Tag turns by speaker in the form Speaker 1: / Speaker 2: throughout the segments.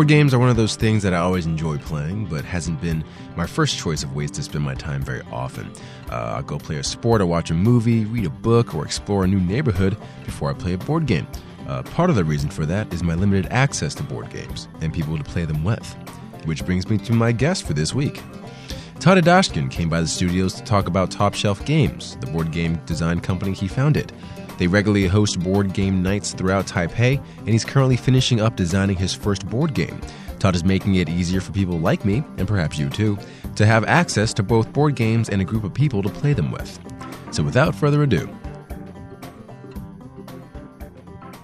Speaker 1: Board games are one of those things that I always enjoy playing, but hasn't been my first choice of ways to spend my time very often. Uh, I'll go play a sport or watch a movie, read a book, or explore a new neighborhood before I play a board game. Uh, part of the reason for that is my limited access to board games and people to play them with. Which brings me to my guest for this week. Todd Idashkin came by the studios to talk about Top Shelf Games, the board game design company he founded. They regularly host board game nights throughout Taipei, and he's currently finishing up designing his first board game. Todd is making it easier for people like me, and perhaps you too, to have access to both board games and a group of people to play them with. So without further ado,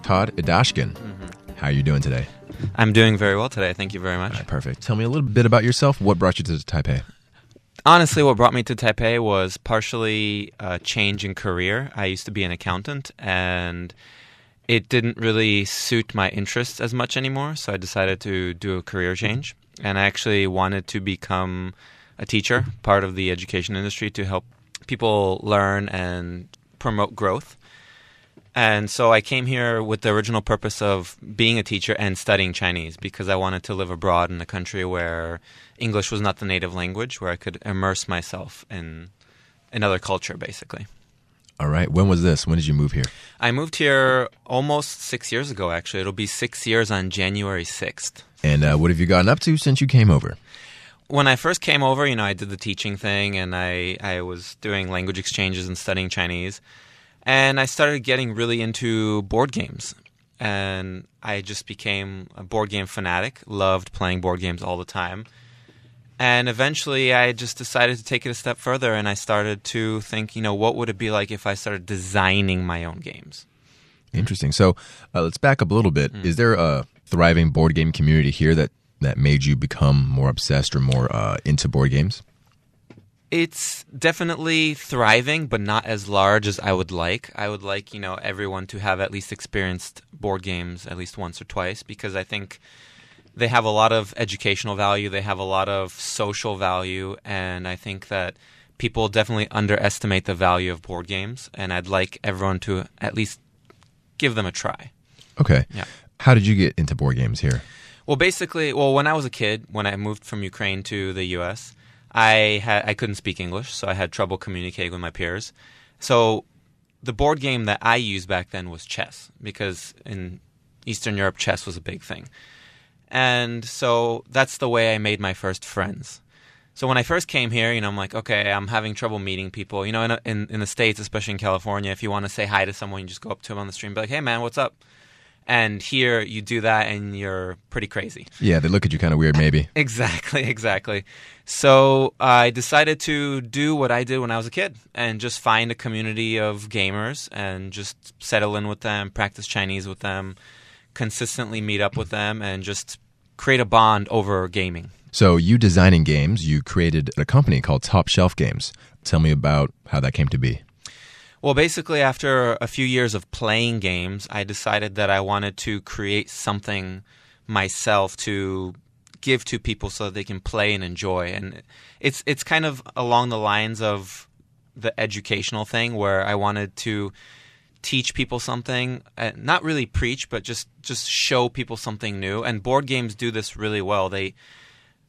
Speaker 1: Todd Idashkin, mm-hmm. how are you doing today?
Speaker 2: I'm doing very well today. Thank you very much.
Speaker 1: Right, perfect. Tell me a little bit about yourself. What brought you to Taipei?
Speaker 2: Honestly, what brought me to Taipei was partially a change in career. I used to be an accountant, and it didn't really suit my interests as much anymore. So I decided to do a career change, and I actually wanted to become a teacher, part of the education industry, to help people learn and promote growth. And so I came here with the original purpose of being a teacher and studying Chinese because I wanted to live abroad in a country where English was not the native language, where I could immerse myself in another culture, basically.
Speaker 1: All right. When was this? When did you move here?
Speaker 2: I moved here almost six years ago, actually. It'll be six years on January 6th.
Speaker 1: And uh, what have you gotten up to since you came over?
Speaker 2: When I first came over, you know, I did the teaching thing and I, I was doing language exchanges and studying Chinese. And I started getting really into board games. And I just became a board game fanatic, loved playing board games all the time. And eventually I just decided to take it a step further and I started to think, you know, what would it be like if I started designing my own games?
Speaker 1: Interesting. So uh, let's back up a little bit. Mm. Is there a thriving board game community here that, that made you become more obsessed or more uh, into board games?
Speaker 2: It's definitely thriving, but not as large as I would like. I would like, you know, everyone to have at least experienced board games at least once or twice because I think they have a lot of educational value, they have a lot of social value, and I think that people definitely underestimate the value of board games, and I'd like everyone to at least give them a try.
Speaker 1: Okay. Yeah. How did you get into board games here?
Speaker 2: Well, basically, well, when I was a kid, when I moved from Ukraine to the U.S., I had I couldn't speak English, so I had trouble communicating with my peers. So the board game that I used back then was chess because in Eastern Europe chess was a big thing. And so that's the way I made my first friends. So when I first came here, you know, I'm like, okay, I'm having trouble meeting people. You know, in, in, in the States, especially in California, if you want to say hi to someone, you just go up to them on the street and be like, hey, man, what's up? And here you do that and you're pretty crazy.
Speaker 1: Yeah, they look at you kind of weird, maybe.
Speaker 2: exactly, exactly. So I decided to do what I did when I was a kid and just find a community of gamers and just settle in with them, practice Chinese with them, consistently meet up with them, and just create a bond over gaming.
Speaker 1: So, you designing games, you created a company called Top Shelf Games. Tell me about how that came to be.
Speaker 2: Well, basically, after a few years of playing games, I decided that I wanted to create something myself to give to people so they can play and enjoy. And it's it's kind of along the lines of the educational thing where I wanted to teach people something, uh, not really preach, but just just show people something new. And board games do this really well. They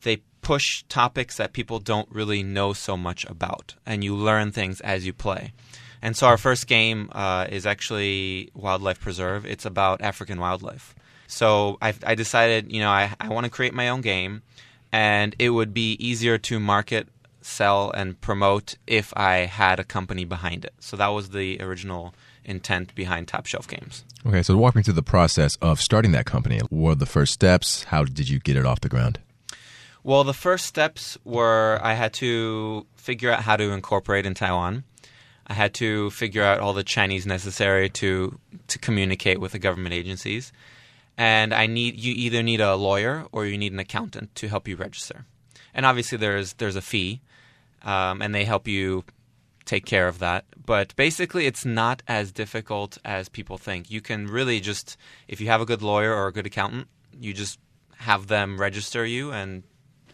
Speaker 2: they push topics that people don't really know so much about, and you learn things as you play. And so our first game uh, is actually Wildlife Preserve. It's about African wildlife. So I, I decided, you know, I, I want to create my own game, and it would be easier to market, sell, and promote if I had a company behind it. So that was the original intent behind Top Shelf Games.
Speaker 1: Okay, so walk me through the process of starting that company. What were the first steps? How did you get it off the ground?
Speaker 2: Well, the first steps were I had to figure out how to incorporate in Taiwan. I had to figure out all the Chinese necessary to to communicate with the government agencies. And I need you either need a lawyer or you need an accountant to help you register. And obviously there's there's a fee, um, and they help you take care of that. But basically, it's not as difficult as people think. You can really just if you have a good lawyer or a good accountant, you just have them register you, and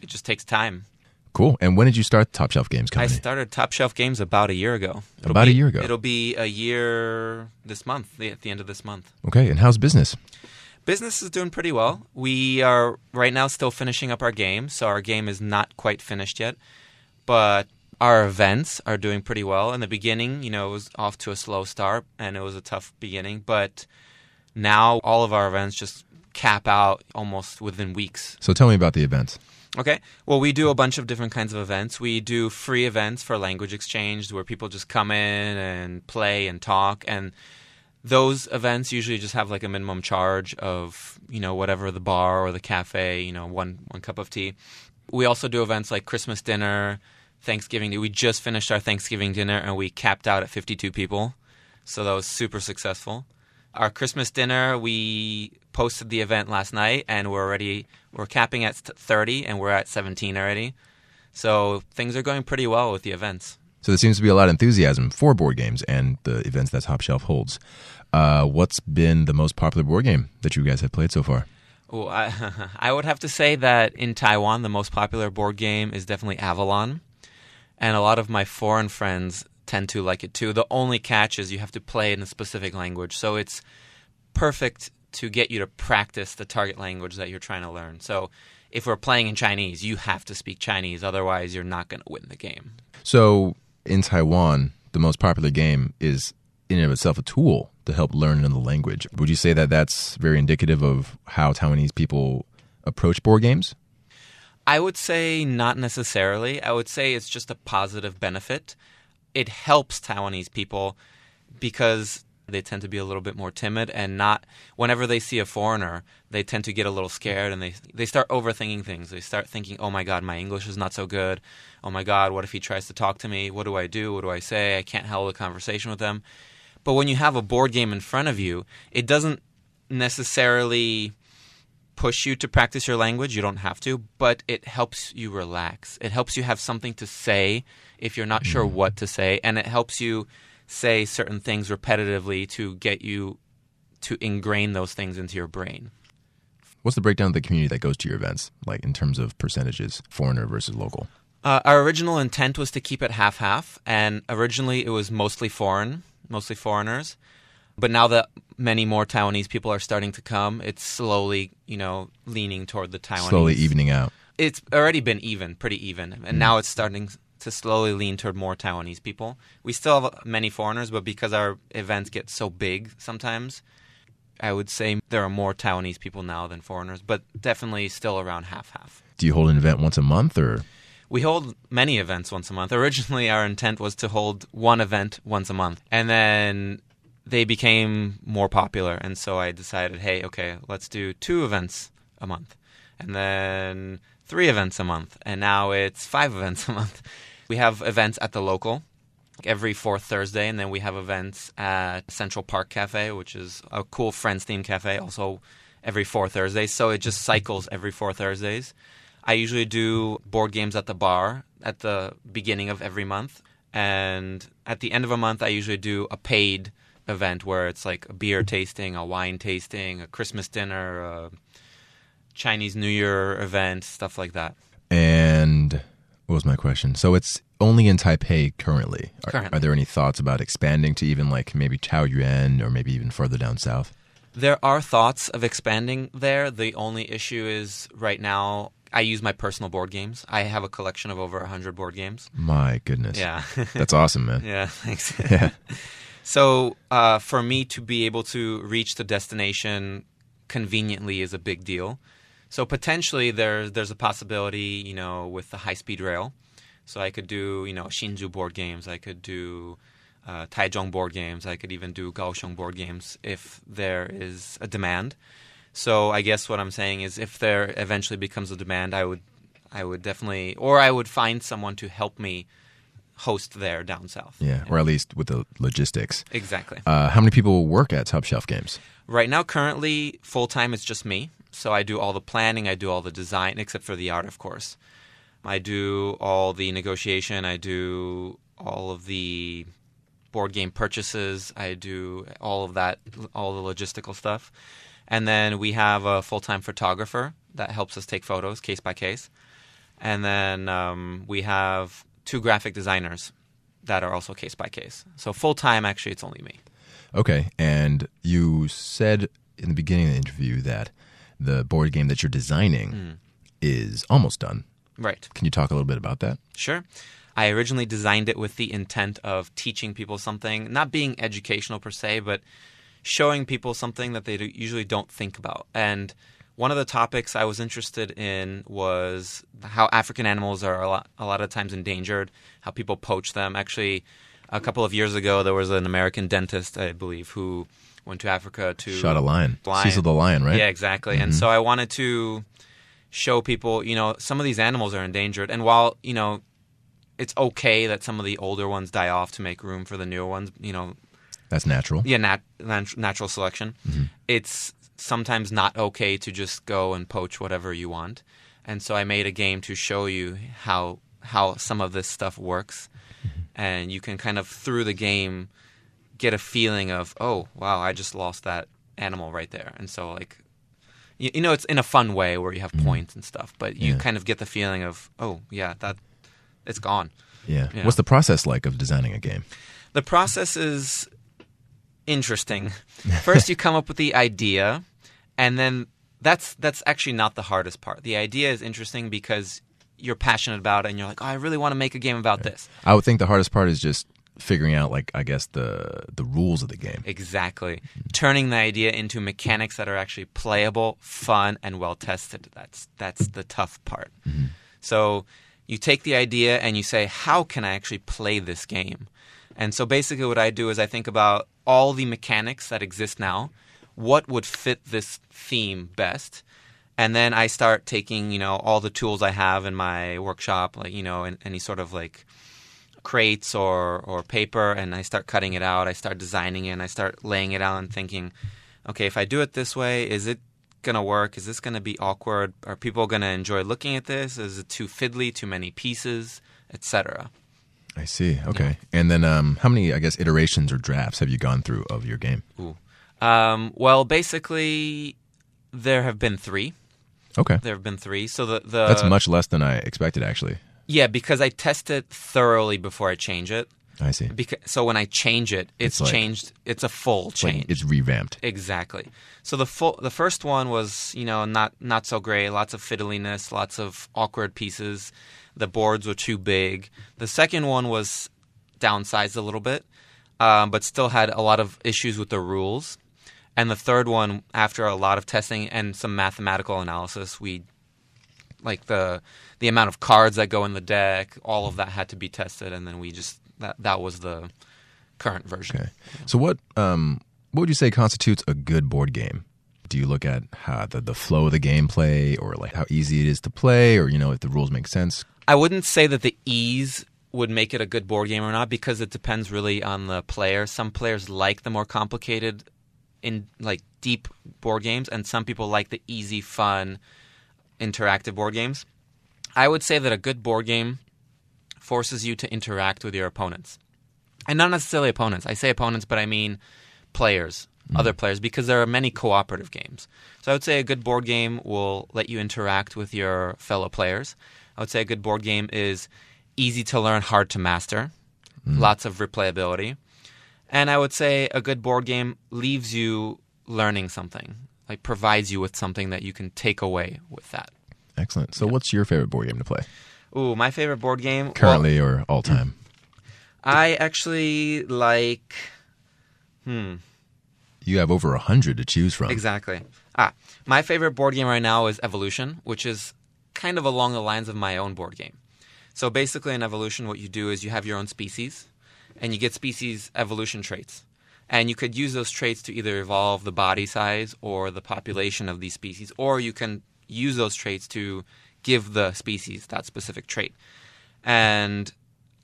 Speaker 2: it just takes time.
Speaker 1: Cool. And when did you start Top Shelf Games Company?
Speaker 2: I started Top Shelf Games about a year ago.
Speaker 1: It'll about
Speaker 2: be,
Speaker 1: a year ago.
Speaker 2: It'll be a year this month, at the end of this month.
Speaker 1: Okay. And how's business?
Speaker 2: Business is doing pretty well. We are right now still finishing up our game, so our game is not quite finished yet. But our events are doing pretty well. In the beginning, you know, it was off to a slow start and it was a tough beginning, but now all of our events just cap out almost within weeks.
Speaker 1: So tell me about the events.
Speaker 2: Okay. Well, we do a bunch of different kinds of events. We do free events for language exchange where people just come in and play and talk and those events usually just have like a minimum charge of, you know, whatever the bar or the cafe, you know, one one cup of tea. We also do events like Christmas dinner, Thanksgiving. We just finished our Thanksgiving dinner and we capped out at 52 people. So that was super successful. Our Christmas dinner, we posted the event last night and we're already we're capping at 30 and we're at 17 already. So things are going pretty well with the events.
Speaker 1: So there seems to be a lot of enthusiasm for board games and the events that Top Shelf holds. Uh, what's been the most popular board game that you guys have played so far?
Speaker 2: Well, I, I would have to say that in Taiwan, the most popular board game is definitely Avalon. And a lot of my foreign friends tend to like it too. The only catch is you have to play in a specific language. So it's perfect to get you to practice the target language that you're trying to learn. So if we're playing in Chinese, you have to speak Chinese. Otherwise, you're not going to win the game.
Speaker 1: So in Taiwan, the most popular game is in and of itself a tool to help learn another language. Would you say that that's very indicative of how Taiwanese people approach board games?
Speaker 2: I would say not necessarily. I would say it's just a positive benefit. It helps Taiwanese people because they tend to be a little bit more timid and not whenever they see a foreigner they tend to get a little scared and they they start overthinking things. They start thinking oh my god my english is not so good. Oh my god what if he tries to talk to me? What do i do? What do i say? I can't hold a conversation with them. But when you have a board game in front of you it doesn't necessarily push you to practice your language. You don't have to but it helps you relax. It helps you have something to say if you're not sure mm. what to say and it helps you say certain things repetitively to get you to ingrain those things into your brain.
Speaker 1: What's the breakdown of the community that goes to your events, like in terms of percentages, foreigner versus local?
Speaker 2: Uh, our original intent was to keep it half half, and originally it was mostly foreign, mostly foreigners. But now that many more Taiwanese people are starting to come, it's slowly, you know, leaning toward the Taiwanese.
Speaker 1: Slowly evening out.
Speaker 2: It's already been even, pretty even, and mm. now it's starting to slowly lean toward more Taiwanese people. We still have many foreigners, but because our events get so big sometimes, I would say there are more Taiwanese people now than foreigners, but definitely still around half half.
Speaker 1: Do you hold an event once a month or?
Speaker 2: We hold many events once a month. Originally, our intent was to hold one event once a month, and then they became more popular, and so I decided, hey, okay, let's do two events a month, and then three events a month, and now it's five events a month. We have events at the local every fourth Thursday, and then we have events at Central Park Cafe, which is a cool Friends themed cafe, also every four Thursdays. So it just cycles every four Thursdays. I usually do board games at the bar at the beginning of every month, and at the end of a month, I usually do a paid event where it's like a beer tasting, a wine tasting, a Christmas dinner, a Chinese New Year event, stuff like that.
Speaker 1: And what was my question? So it's only in Taipei currently. Are,
Speaker 2: currently.
Speaker 1: are there any thoughts about expanding to even like maybe Taoyuan or maybe even further down south?
Speaker 2: There are thoughts of expanding there. The only issue is right now I use my personal board games. I have a collection of over 100 board games.
Speaker 1: My goodness.
Speaker 2: Yeah.
Speaker 1: That's awesome, man.
Speaker 2: Yeah, thanks.
Speaker 1: Yeah.
Speaker 2: so, uh, for me to be able to reach the destination conveniently is a big deal. So potentially there's there's a possibility, you know, with the high speed rail. So I could do, you know, Hsinchu board games. I could do uh, Taichung board games. I could even do Kaohsiung board games if there is a demand. So I guess what I'm saying is, if there eventually becomes a demand, I would, I would definitely, or I would find someone to help me host there down south.
Speaker 1: Yeah, or at least with the logistics.
Speaker 2: Exactly.
Speaker 1: Uh, how many people work at Top Shelf Games?
Speaker 2: Right now, currently, full time, it's just me. So I do all the planning, I do all the design, except for the art, of course. I do all the negotiation, I do all of the board game purchases, I do all of that, all the logistical stuff. And then we have a full time photographer that helps us take photos case by case. And then um, we have two graphic designers that are also case by case. So full time, actually, it's only me.
Speaker 1: Okay. And you said in the beginning of the interview that the board game that you're designing
Speaker 2: Hmm.
Speaker 1: is almost done.
Speaker 2: Right.
Speaker 1: Can you talk a little bit about that?
Speaker 2: Sure. I originally designed it with the intent of teaching people something, not being educational per se, but showing people something that they usually don't think about. And one of the topics I was interested in was how African animals are a lot, a lot of times endangered, how people poach them. Actually, a couple of years ago, there was an American dentist, I believe, who went to Africa to
Speaker 1: Shot a lion.
Speaker 2: Lion.
Speaker 1: Cecil the lion, right?
Speaker 2: Yeah, exactly. And mm-hmm. so I wanted to show people, you know, some of these animals are endangered. And while, you know, it's okay that some of the older ones die off to make room for the newer ones, you know,
Speaker 1: That's natural.
Speaker 2: yeah, nat- nat- natural selection. Mm-hmm. It's sometimes not okay to just go and poach whatever you want. And so I made a game to show you how how some of this stuff works, mm-hmm. and you can kind of through the game get a feeling of oh wow I just lost that animal right there, and so like you, you know it's in a fun way where you have mm-hmm. points and stuff, but you
Speaker 1: Yeah.
Speaker 2: kind of get the feeling of oh yeah that it's gone.
Speaker 1: Yeah.
Speaker 2: Yeah.
Speaker 1: What's the process like of designing a game?
Speaker 2: The process is interesting. First, you come up with the idea, and then that's that's actually not the hardest part. The idea is interesting because you're passionate about it, and you're like, oh, I really want to make a game about this.
Speaker 1: I would think the hardest part is just figuring out, like, I guess the the rules of the game.
Speaker 2: Exactly, turning the idea into mechanics that are actually playable, fun, and well tested. That's that's the tough part. Mm-hmm. So you take the idea and you say, how can I actually play this game? And so basically, what I do is I think about all the mechanics that exist now. What would fit this theme best? And then I start taking, you know, all the tools I have in my workshop, like, you know, any sort of like crates or, or paper, and I start cutting it out. I start designing it, and I start laying it out and thinking, okay, if I do it this way, is it going to work? Is this going to be awkward? Are people going to enjoy looking at this? Is it too fiddly, too many pieces, etc.?
Speaker 1: I see. Okay. And then, um, how many, I guess, iterations or drafts have you gone through of your game?
Speaker 2: Ooh. Um, well, basically, there have been three.
Speaker 1: Okay.
Speaker 2: There have been three. So the, the
Speaker 1: That's much less than I expected, actually.
Speaker 2: Yeah, because I test it thoroughly before I change it.
Speaker 1: I see.
Speaker 2: Because so when I change it, it's,
Speaker 1: It's like-
Speaker 2: changed. It's a full
Speaker 1: Like,
Speaker 2: change.
Speaker 1: it's revamped.
Speaker 2: Exactly. So the full, the first one was, you know, not not so great. Lots of fiddliness, lots of awkward pieces. The boards were too big. The second one was downsized a little bit, um, but still had a lot of issues with the rules. And the third one, after a lot of testing and some mathematical analysis, we like the the amount of cards that go in the deck, all of that had to be tested, and then we just that that was the current version.
Speaker 1: Okay. So what um what would you say constitutes a good board game? Do you look at how the, the flow of the gameplay or like how easy it is to play or you know if the rules make sense?
Speaker 2: I wouldn't say that the ease would make it a good board game or not because it depends really on the player. Some players like the more complicated in like deep board games and some people like the easy fun interactive board games. I would say that a good board game forces you to interact with your opponents. And not necessarily opponents. I say opponents but I mean players, hmm. other players because there are many cooperative games. So I would say a good board game will let you interact with your fellow players. I would say a good board game is easy to learn, hard to master, hmm. lots of replayability. And I would say a good board game leaves you learning something, like provides you with something that you can take away with that.
Speaker 1: Excellent. So what's your favorite board game to play?
Speaker 2: Ooh, my favorite board game. well,
Speaker 1: Currently or all time?
Speaker 2: I actually like. Hmm.
Speaker 1: You have over a hundred to choose from.
Speaker 2: Exactly. Ah, my favorite board game right now is Evolution, which is kind of along the lines of my own board game. So basically, in Evolution, what you do is you have your own species, and you get species evolution traits. And you could use those traits to either evolve the body size or the population of these species, or you can use those traits to give the species that specific trait. And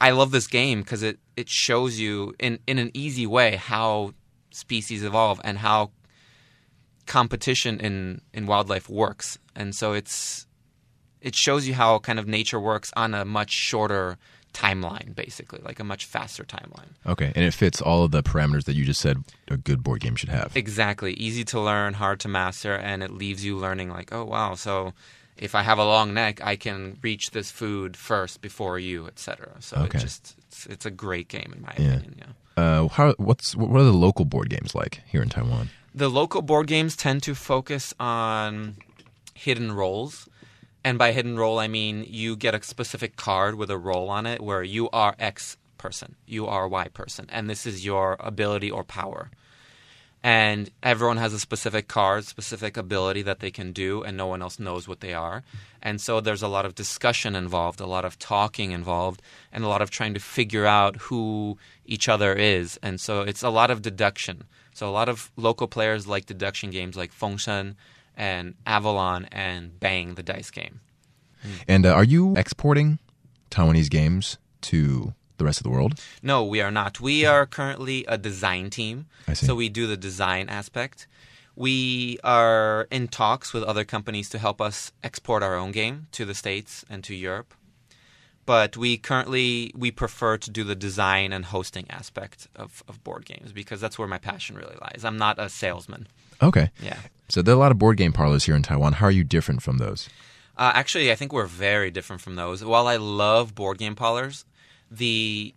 Speaker 2: I love this game because it, it shows you in, in an easy way how species evolve and how competition in, in wildlife works. And so it's it shows you how kind of nature works on a much shorter timeline, basically, like a much faster timeline.
Speaker 1: Okay. And it fits all of the parameters that you just said a good board game should have.
Speaker 2: Exactly. Easy to learn, hard to master, and it leaves you learning like, oh wow, so if I have a long neck, I can reach this food first before you, etc. So
Speaker 1: Okay.
Speaker 2: it just it's, it's a great game in my
Speaker 1: Yeah.
Speaker 2: opinion. Yeah.
Speaker 1: Uh, how what's what are the local board games like here in Taiwan?
Speaker 2: The local board games tend to focus on hidden roles. And by hidden role, I mean you get a specific card with a role on it where you are X person, you are Y person, and this is your ability or power. And everyone has a specific card, specific ability that they can do, and no one else knows what they are. And so there's a lot of discussion involved, a lot of talking involved, and a lot of trying to figure out who each other is. And so it's a lot of deduction. So a lot of local players like deduction games like Fengshen and Avalon and Bang, the dice game.
Speaker 1: And uh, are you exporting Taiwanese games to the rest of the world?
Speaker 2: No, we are not. We are currently a design team.
Speaker 1: I see.
Speaker 2: So we do the design aspect. We are in talks with other companies to help us export our own game to the States and to Europe. But we currently we prefer to do the design and hosting aspect of, of board games because that's where my passion really lies. I'm not a salesman.
Speaker 1: Okay.
Speaker 2: Yeah.
Speaker 1: So there are a lot of board game parlors here in Taiwan. How are you different from those?
Speaker 2: Uh, actually, I think we're very different from those. While I love board game parlors, the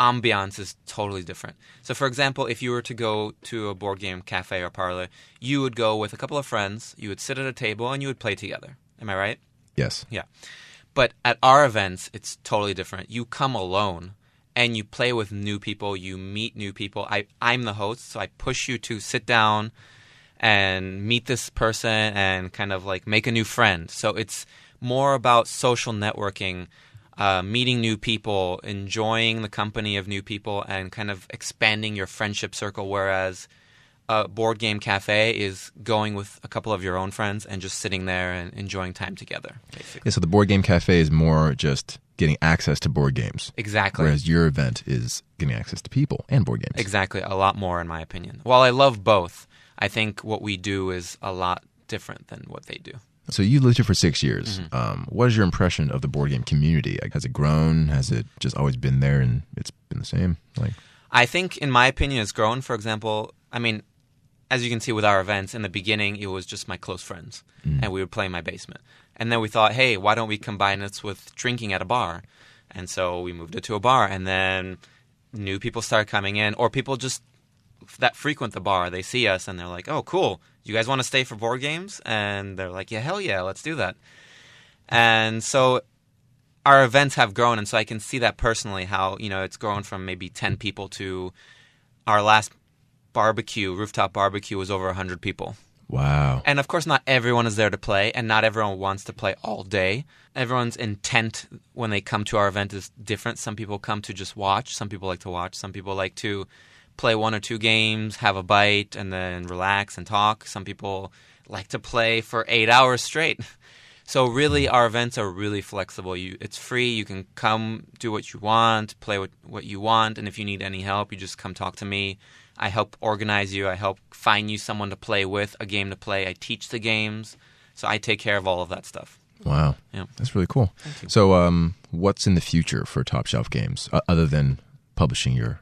Speaker 2: ambiance is totally different. So, for example, if you were to go to a board game cafe or parlor, you would go with a couple of friends, you would sit at a table, and you would play together. Am I right?
Speaker 1: Yes.
Speaker 2: Yeah. But at our events, it's totally different. You come alone and you play with new people, you meet new people. I, I'm the host, so I push you to sit down and meet this person and kind of like make a new friend. So it's more about social networking, uh, meeting new people, enjoying the company of new people, and kind of expanding your friendship circle. Whereas a board game cafe is going with a couple of your own friends and just sitting there and enjoying time together, basically.
Speaker 1: Yeah, so the board game cafe is more just getting access to board games,
Speaker 2: Exactly.
Speaker 1: whereas your event is getting access to people and board games.
Speaker 2: Exactly, a lot more in my opinion. While I love both, I think what we do is a lot different than what they do.
Speaker 1: So you lived here for six years.
Speaker 2: Mm-hmm.
Speaker 1: Um, what is your impression of the board game community? Like, Has it grown? Has it just always been there and it's been the same? Like,
Speaker 2: I think, in my opinion, it's grown. For example, I mean, as you can see with our events, in the beginning, it was just my close friends, and we would play in my basement. And then we thought, hey, why don't we combine this with drinking at a bar? And so we moved it to a bar, and then new people started coming in, or people just that frequent the bar. They see us, and they're like, oh, cool. You guys want to stay for board games? And they're like, yeah, hell yeah, let's do that. And so our events have grown, and so I can see that personally how you know it's grown from maybe ten people to our last barbecue, rooftop barbecue, was over hundred people.
Speaker 1: Wow.
Speaker 2: And of course, not everyone is there to play, and not everyone wants to play all day. Everyone's intent when they come to our event is different. Some people come to just watch. Some people like to watch. Some people like to play one or two games, have a bite, and then relax and talk. Some people like to play for eight hours straight. So really, hmm. our events are really flexible. You, it's free. You can come, do what you want, play what, what you want, and if you need any help, you just come talk to me. I help organize you. I help find you someone to play with, a game to play. I teach the games, so I take care of all of that stuff.
Speaker 1: Wow.
Speaker 2: Yeah.
Speaker 1: That's really cool. So, um, what's in the future for Top Shelf Games uh, other than publishing your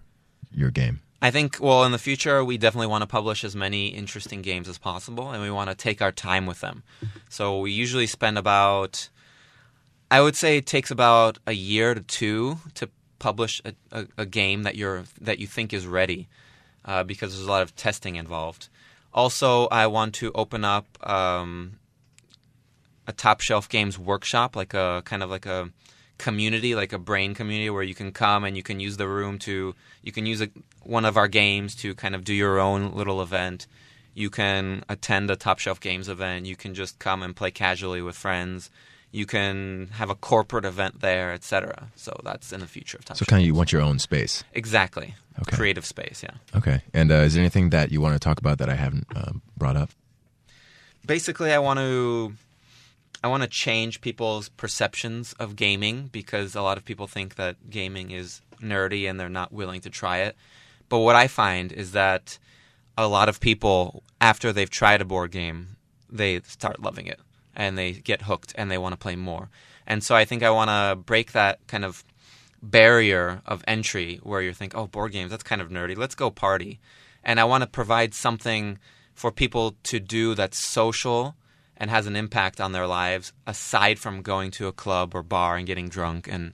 Speaker 1: your game?
Speaker 2: I think, well, in the future, we definitely want to publish as many interesting games as possible, and we want to take our time with them. So we usually spend about, I would say, it takes about a year to two to publish a, a, a game that you're that you think is ready, uh, because there's a lot of testing involved. Also, I want to open up um, a top shelf games workshop, like a kind of like a community, like a brain community, where you can come and you can use the room to you can use a, one of our games to kind of do your own little event. You can attend a top shelf games event. You can just come and play casually with friends. You can have a corporate event there, etc. So that's in the future of time.
Speaker 1: So, kind of, you want your own space.
Speaker 2: exactly
Speaker 1: Okay.
Speaker 2: creative space. Yeah.
Speaker 1: Okay. And uh, is there anything that you want to talk about that I haven't um, brought up?
Speaker 2: basically I want to I want to change people's perceptions of gaming because a lot of people think that gaming is nerdy and they're not willing to try it. But what I find is that a lot of people after they've tried a board game, they start loving it and they get hooked and they want to play more. And so I think I want to break that kind of barrier of entry where you think, "Oh, board games, that's kind of nerdy. Let's go party." And I want to provide something for people to do that's social and has an impact on their lives aside from going to a club or bar and getting drunk and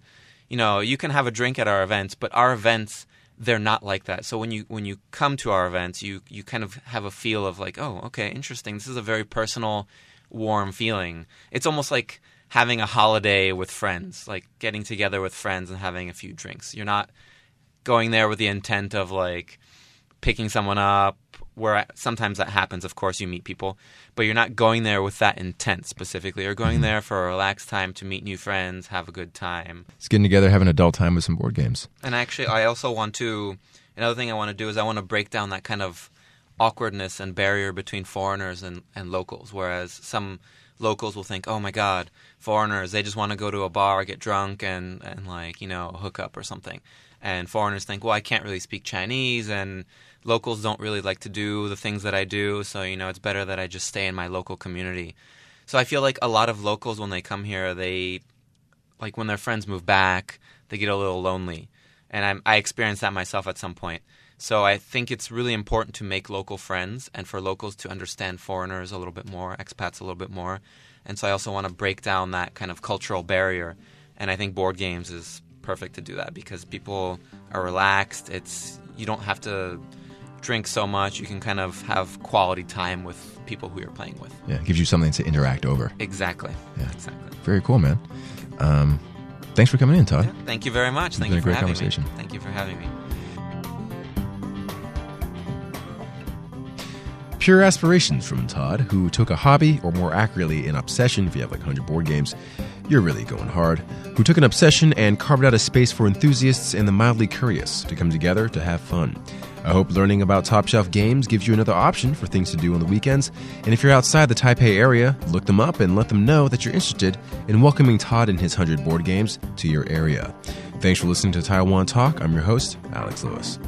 Speaker 2: you know, you can have a drink at our events, but our events they're not like that. So when you when you come to our events, you you kind of have a feel of like, oh, okay, interesting. This is a very personal, warm feeling. It's almost like having a holiday with friends, like getting together with friends and having a few drinks. You're not going there with the intent of like picking someone up where sometimes that happens of course you meet people but you're not going there with that intent specifically you're going mm-hmm. there for a relaxed time to meet new friends have a good time
Speaker 1: It's getting together, having adult time with some board games.
Speaker 2: and actually i also want to another thing i want to do is i want to break down that kind of awkwardness and barrier between foreigners and, and locals whereas some locals will think oh my god foreigners they just want to go to a bar get drunk and, and like you know hook up or something. And foreigners think well i can't really speak chinese and locals don't really like to do the things that i do so you know it's better that i just stay in my local community. So i feel like a lot of locals when they come here they like when their friends move back, they get a little lonely, and I'm, I experienced that myself at some point. So I think it's really important to make local friends and for locals to understand foreigners a little bit more, expats a little bit more, and so I also want to break down that kind of cultural barrier, and I think board games is perfect to do that because people are relaxed. It's you don't have to drink so much. You can kind of have quality time with people who you're playing with.
Speaker 1: Yeah, it gives you something to interact over.
Speaker 2: Exactly.
Speaker 1: Yeah.
Speaker 2: Exactly.
Speaker 1: Very cool, man. Um, thanks for coming in, Todd.
Speaker 2: Yeah, thank you very much. Thank
Speaker 1: been
Speaker 2: you
Speaker 1: a
Speaker 2: for
Speaker 1: great
Speaker 2: having
Speaker 1: conversation.
Speaker 2: me. Thank you for having me.
Speaker 1: Pure aspirations from Todd, who took a hobby, or more accurately, an obsession, if you have like 100 board games, you're really going hard, who took an obsession and carved out a space for enthusiasts and the mildly curious to come together to have fun. I hope learning about top shelf games gives you another option for things to do on the weekends. And if you're outside the Taipei area, look them up and let them know that you're interested in welcoming Todd and his 100 board games to your area. Thanks for listening to Taiwan Talk. I'm your host, Alex Lewis.